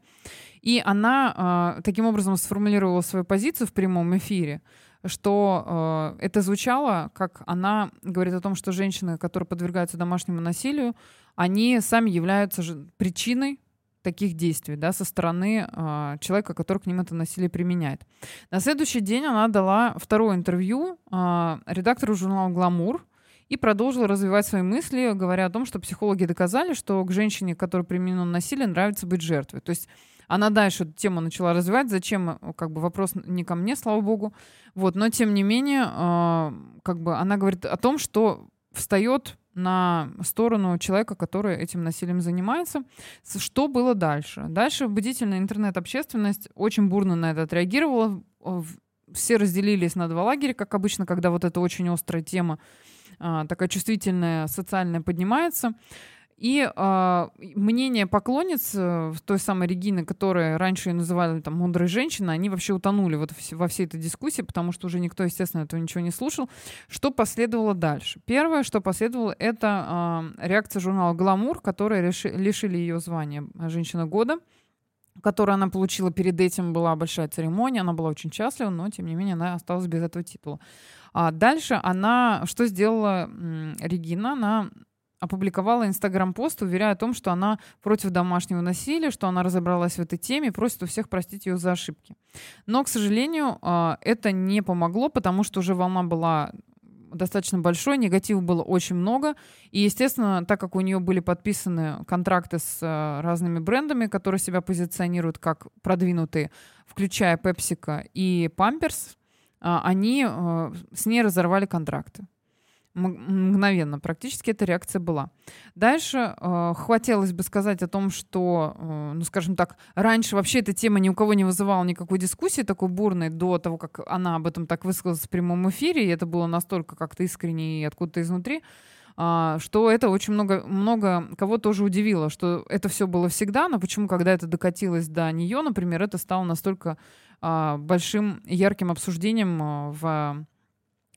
И она таким образом сформулировала свою позицию в прямом эфире, что э, это звучало, как она говорит о том, что женщины, которые подвергаются домашнему насилию, они сами являются причиной таких действий да, со стороны э, человека, который к ним это насилие применяет. На следующий день она дала второе интервью э, редактору журнала «Гламур», и продолжила развивать свои мысли, говоря о том, что психологи доказали, что к женщине, которой применено насилие, нравится быть жертвой. То есть она дальше эту тему начала развивать. Зачем, как бы вопрос не ко мне, слава богу. Вот, но тем не менее, э, как бы она говорит о том, что встает на сторону человека, который этим насилием занимается. Что было дальше? Дальше бдительная интернет-общественность очень бурно на это отреагировала. Все разделились на два лагеря, как обычно, когда вот эта очень острая тема, а, такая чувствительная, социальная поднимается. И э, мнение поклонниц э, той самой Регины, которые раньше ее называли там мудрой женщиной, они вообще утонули вот во всей этой дискуссии, потому что уже никто, естественно, этого ничего не слушал. Что последовало дальше? Первое, что последовало, это э, реакция журнала «Гламур», которые лишили ее звания «Женщина года» которую она получила перед этим, была большая церемония, она была очень счастлива, но, тем не менее, она осталась без этого титула. А дальше она, что сделала Регина? Она опубликовала инстаграм-пост, уверяя о том, что она против домашнего насилия, что она разобралась в этой теме и просит у всех простить ее за ошибки. Но, к сожалению, а, это не помогло, потому что уже волна была достаточно большой, негатива было очень много. И, естественно, так как у нее были подписаны контракты с а, разными брендами, которые себя позиционируют как продвинутые, включая PepsiCo и Pampers, а, они с ней разорвали контракты мгновенно практически эта реакция была. Дальше э, хотелось бы сказать о том, что, э, ну, скажем так, раньше вообще эта тема ни у кого не вызывала никакой дискуссии такой бурной до того, как она об этом так высказалась в прямом эфире, и это было настолько как-то искренне и откуда-то изнутри, э, что это очень много, много кого тоже удивило, что это все было всегда, но почему, когда это докатилось до нее, например, это стало настолько э, большим ярким обсуждением э, в,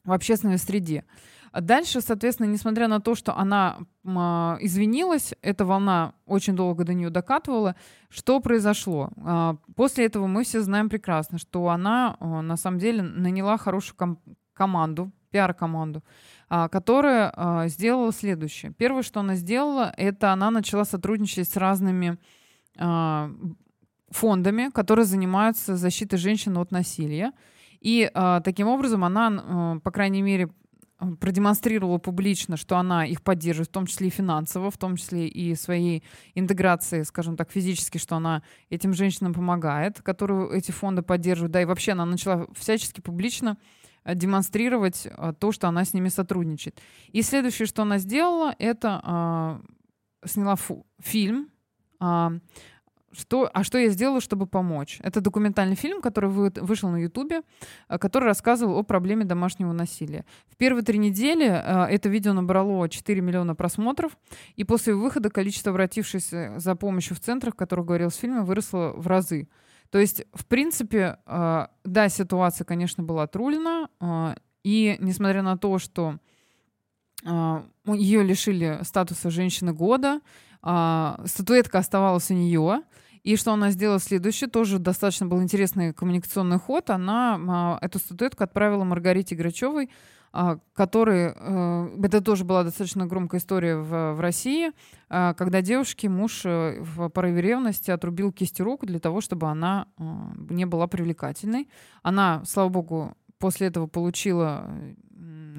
в общественной среде. А дальше, соответственно, несмотря на то, что она а, извинилась, эта волна очень долго до нее докатывала. Что произошло? А, после этого мы все знаем прекрасно, что она на самом деле наняла хорошую ком- команду, пиар-команду, которая сделала следующее. Первое, что она сделала, это она начала сотрудничать с разными фондами, которые занимаются защитой женщин от насилия. И э, таким образом она, э, по крайней мере, продемонстрировала публично, что она их поддерживает, в том числе и финансово, в том числе и своей интеграции, скажем так, физически, что она этим женщинам помогает, которые эти фонды поддерживают, да, и вообще она начала всячески публично э, демонстрировать э, то, что она с ними сотрудничает. И следующее, что она сделала, это э, сняла фу- фильм, э, что, а что я сделала, чтобы помочь? Это документальный фильм, который вы, вышел на Ютубе, э, который рассказывал о проблеме домашнего насилия. В первые три недели э, это видео набрало 4 миллиона просмотров, и после выхода количество обратившихся за помощью в центрах, о которых говорил в фильме, выросло в разы. То есть, в принципе, э, да, ситуация, конечно, была отрулена, э, и несмотря на то, что э, ее лишили статуса женщины года, э, статуэтка оставалась у нее, И что она сделала следующее, тоже достаточно был интересный коммуникационный ход. Она а, эту статуэтку отправила Маргарите Грачевой, а, который... Э, это тоже была достаточно громкая история в, в России, а, когда девушке муж э, в порыве ревности отрубил кисти рук для того, чтобы она а, не была привлекательной. Она, слава богу, после этого получила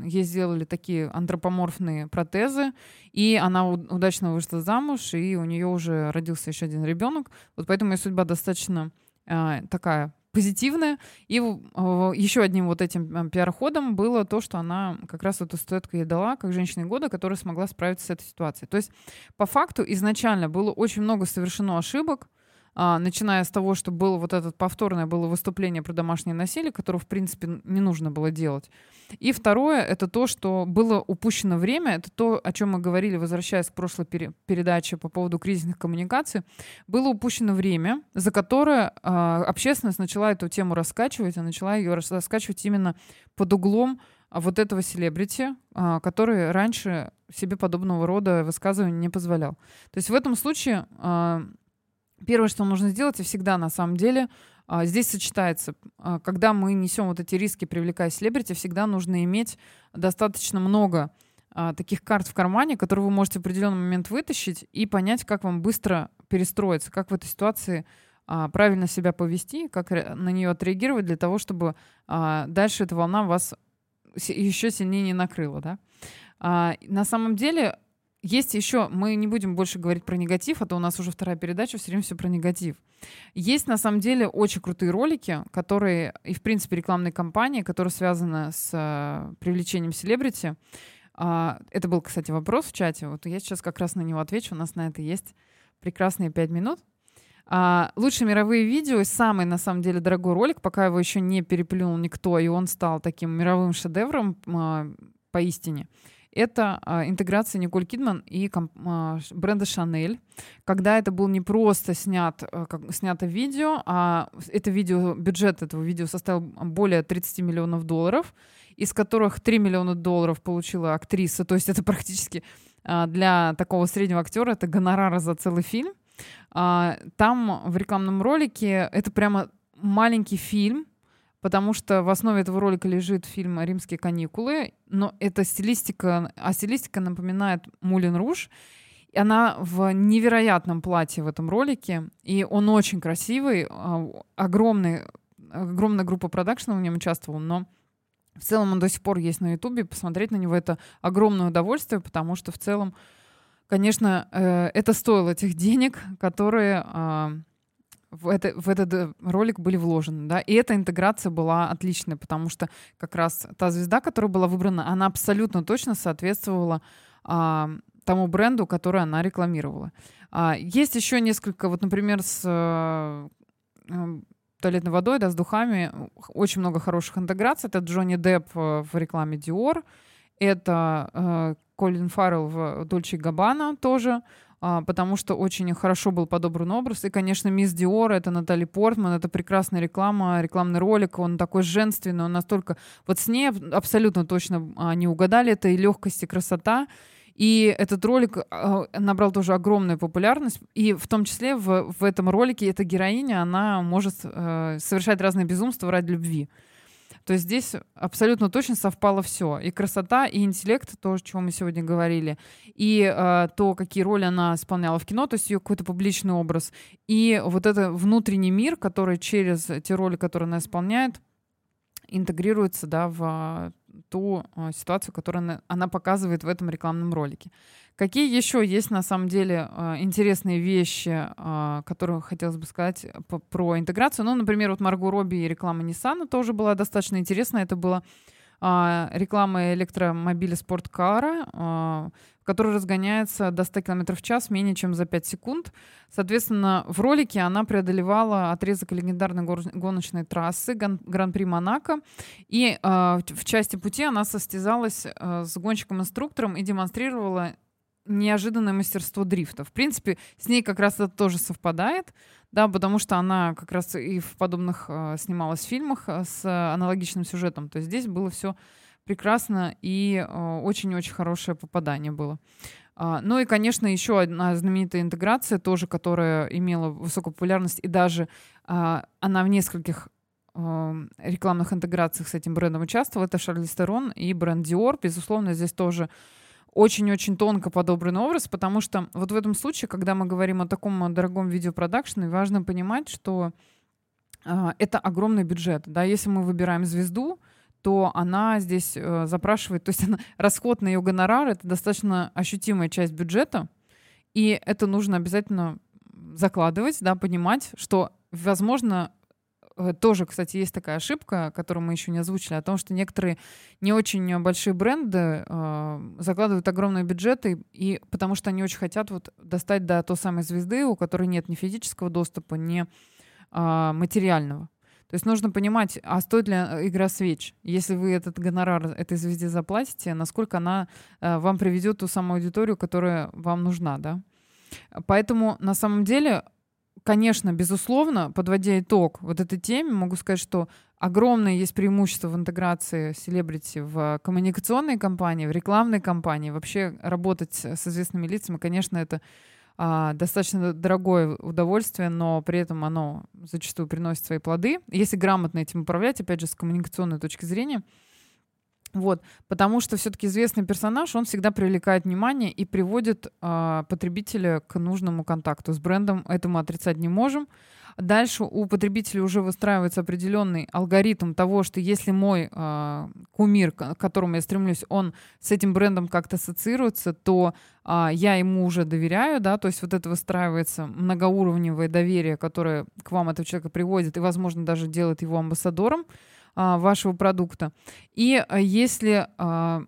ей сделали такие антропоморфные протезы, и она удачно вышла замуж, и у нее уже родился еще один ребенок. Вот поэтому ее судьба достаточно э, такая позитивная. И э, еще одним вот этим пиар-ходом было то, что она как раз эту статуэтку ей дала, как женщина года, которая смогла справиться с этой ситуацией. То есть по факту изначально было очень много совершено ошибок, а, начиная с того, что было вот это повторное было выступление про домашнее насилие, которое, в принципе, не нужно было делать. И второе, это то, что было упущено время, это то, о чем мы говорили, возвращаясь к прошлой пере- передаче по поводу кризисных коммуникаций, было упущено время, за которое э, общественность начала эту тему раскачивать, а начала ее раскачивать именно под углом вот этого селебрити, э, который раньше себе подобного рода высказывания не позволял. То есть в этом случае э, Первое, что нужно сделать, и всегда на самом деле, а, здесь сочетается, а, когда мы несем вот эти риски, привлекая селебрити, всегда нужно иметь достаточно много а, таких карт в кармане, которые вы можете в определенный момент вытащить и понять, как вам быстро перестроиться, как в этой ситуации правильно себя повести, как на нее отреагировать для того, чтобы дальше эта волна вас еще сильнее не накрыла. Да? На самом деле есть еще, мы не будем больше говорить про негатив, а то у нас уже вторая передача, все время все про негатив. Есть на самом деле очень крутые ролики, которые, и в принципе рекламные кампании, которые связаны с э, привлечением селебрити. Э, это был, кстати, вопрос в чате. Вот я сейчас как раз на него отвечу. У нас на это есть прекрасные пять минут. А, лучшие мировые видео и самый, на самом деле, дорогой ролик, пока его еще не переплюнул никто, и он стал таким мировым шедевром а, поистине это а, интеграция Николь Кидман и а, бренда Шанель. Когда это был не просто снят, а, как, снято видео, а это видео, бюджет этого видео составил более 30 миллионов долларов, из которых 3 миллиона долларов получила актриса. То есть это практически для такого среднего актера это гонорар за целый фильм. Там в рекламном ролике это прямо маленький фильм, потому что в основе этого ролика лежит фильм «Римские каникулы», но это стилистика, а стилистика напоминает «Мулин Руж», и она в невероятном платье в этом ролике, и он очень красивый, а, огромный, огромная группа продакшена в нем участвовала, но в целом он до сих пор есть на Ютубе, посмотреть на него это огромное удовольствие, потому что в целом, конечно, э, это стоило тех денег, которые а, в, это, в этот э, ролик были вложены, да, и эта интеграция была отличная, потому что как раз та звезда, которая была выбрана, она абсолютно точно соответствовала а, тому бренду, который она рекламировала. А, есть еще несколько, вот, например, с а, туалетной водой, да, с духами, очень много хороших интеграций. Это Джонни Депп в рекламе Dior, это э, Колин Фаррелл в Дольче Габбана тоже, потому что очень хорошо был подобран образ. И, конечно, Мисс Диор — это Натали Портман, это прекрасная реклама, рекламный ролик, он такой женственный, он настолько... Вот с ней абсолютно точно они угадали, это и легкость, и красота. И этот ролик а, набрал тоже огромную популярность. И в том числе в, в этом ролике эта героиня, она может э, совершать разные безумства ради любви. То есть здесь абсолютно точно совпало все. И красота, и интеллект, то, о чем мы сегодня говорили, и э, то, какие роли она исполняла в кино, то есть ее какой-то публичный образ, и вот это внутренний мир, который через те роли, которые она исполняет, интегрируется да, в ту э, ситуацию, которую она, показывает в этом рекламном ролике. Какие еще есть на самом деле э, интересные вещи, э, которые хотелось бы сказать по, про интеграцию? Ну, например, вот Марго Робби и реклама Nissan тоже была достаточно интересная. Это была реклама электромобиля спорткара, в которой разгоняется до 100 км в час менее чем за 5 секунд. Соответственно, в ролике она преодолевала отрезок легендарной гоночной трассы Гран-при Монако. И в части пути она состязалась с гонщиком-инструктором и демонстрировала неожиданное мастерство дрифта. В принципе, с ней как раз это тоже совпадает, да, потому что она как раз и в подобных э, снималась фильмах э, с аналогичным сюжетом. То есть здесь было все прекрасно и очень-очень хорошее попадание было. А, ну и, конечно, еще одна знаменитая интеграция, тоже, которая имела высокую популярность, и даже а, она в нескольких рекламных интеграциях с этим брендом участвовала, это Шарли Стерон и бренд Dior. Безусловно, здесь тоже очень-очень тонко подобранный образ, потому что вот в этом случае, когда мы говорим о таком дорогом видеопродакшене, важно понимать, что э, это огромный бюджет. Да? Если мы выбираем звезду, то она здесь э, запрашивает, то есть она, расход на ее гонорар — это достаточно ощутимая часть бюджета, и это нужно обязательно закладывать, да, понимать, что, возможно, тоже, кстати, есть такая ошибка, которую мы еще не озвучили, о том, что некоторые не очень большие бренды э, закладывают огромные бюджеты, и потому что они очень хотят вот достать до той самой звезды, у которой нет ни физического доступа, ни э, материального. То есть нужно понимать, а стоит ли э, игра свеч? Если вы этот гонорар этой звезде заплатите, насколько она э, вам приведет ту самую аудиторию, которая вам нужна, да? Поэтому на самом деле, конечно, безусловно, подводя итог вот этой теме, могу сказать, что огромное есть преимущество в интеграции селебрити в коммуникационной компании, в рекламной компании. Вообще работать с известными лицами, конечно, это а, достаточно дорогое удовольствие, но при этом оно зачастую приносит свои плоды. Если грамотно этим управлять, опять же, с коммуникационной точки зрения, вот, потому что все-таки известный персонаж, он всегда привлекает внимание и приводит э, потребителя к нужному контакту с брендом. Это мы отрицать не можем. Дальше у потребителя уже выстраивается определенный алгоритм того, что если мой э, кумир, к которому я стремлюсь, он с этим брендом как-то ассоциируется, то э, я ему уже доверяю, да, то есть вот это выстраивается многоуровневое доверие, которое к вам этого человека приводит и, возможно, даже делает его амбассадором э, вашего продукта. И э, если э,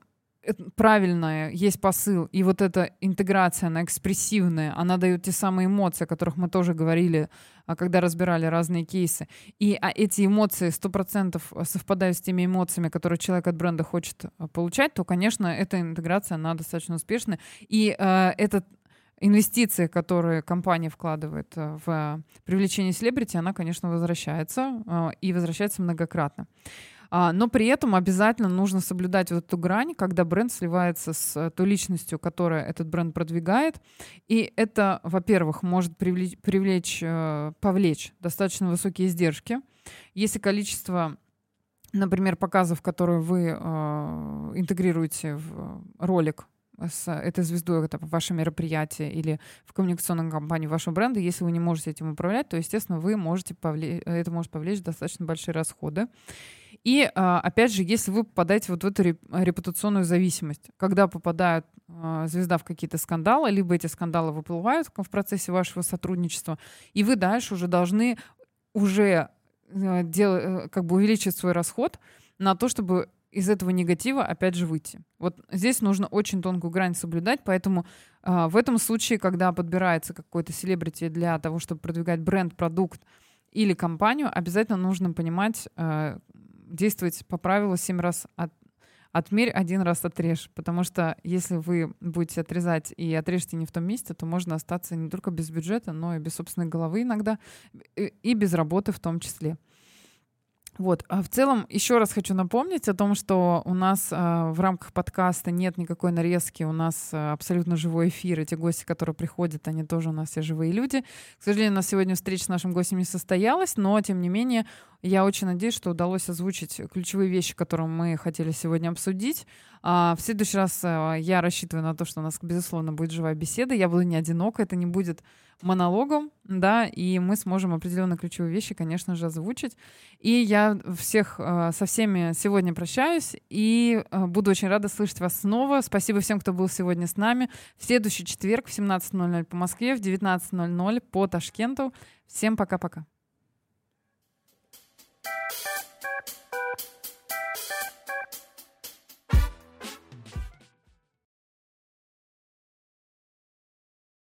правильная, есть посыл, и вот эта интеграция, она экспрессивная, она дает те самые эмоции, о которых мы тоже говорили, а, когда разбирали разные кейсы. И а эти эмоции 100% совпадают с теми эмоциями, которые человек от бренда хочет а, получать, то, конечно, эта интеграция, она достаточно успешная. И э, этот инвестиции, которые компания вкладывает в привлечение селебрити, она, конечно, возвращается и возвращается многократно. А, но при этом обязательно нужно соблюдать вот эту грань, когда бренд сливается с э, той личностью, которая этот бренд продвигает. И это, во-первых, может привлечь, привлечь э, повлечь достаточно высокие издержки. Если количество например, показов, которые вы э, интегрируете в ролик с этой звездой, это ваше мероприятие или в коммуникационной кампании вашего бренда, если вы не можете этим управлять, то, естественно, вы можете повлечь, это может повлечь достаточно большие расходы. И, а, опять же, если вы попадаете вот в эту репутационную зависимость, когда попадает а, звезда в какие-то скандалы, либо эти скандалы выплывают в процессе вашего сотрудничества, и вы дальше уже должны уже э, дел, э, как бы увеличить свой расход на то, чтобы из этого негатива опять же выйти. Вот здесь нужно очень тонкую грань соблюдать, поэтому э, в этом случае, когда подбирается какой-то селебрити для того, чтобы продвигать бренд, продукт или компанию, обязательно нужно понимать, э, действовать по правилу 7 раз от, отмерь, один раз отрежь. Потому что если вы будете отрезать и отрежете не в том месте, то можно остаться не только без бюджета, но и без собственной головы иногда, и без работы в том числе. Вот. А в целом еще раз хочу напомнить о том, что у нас э, в рамках подкаста нет никакой нарезки, у нас э, абсолютно живой эфир. Эти гости, которые приходят, они тоже у нас все живые люди. К сожалению, у нас сегодня встреча с нашим гостем не состоялась, но тем не менее я очень надеюсь, что удалось озвучить ключевые вещи, которые мы хотели сегодня обсудить. А, в следующий раз а, я рассчитываю на то, что у нас, безусловно, будет живая беседа. Я буду не одинока, это не будет монологом, да, и мы сможем определенные ключевые вещи, конечно же, озвучить. И я всех а, со всеми сегодня прощаюсь и буду очень рада слышать вас снова. Спасибо всем, кто был сегодня с нами. В следующий четверг в 17.00 по Москве, в 19.00 по Ташкенту. Всем пока-пока.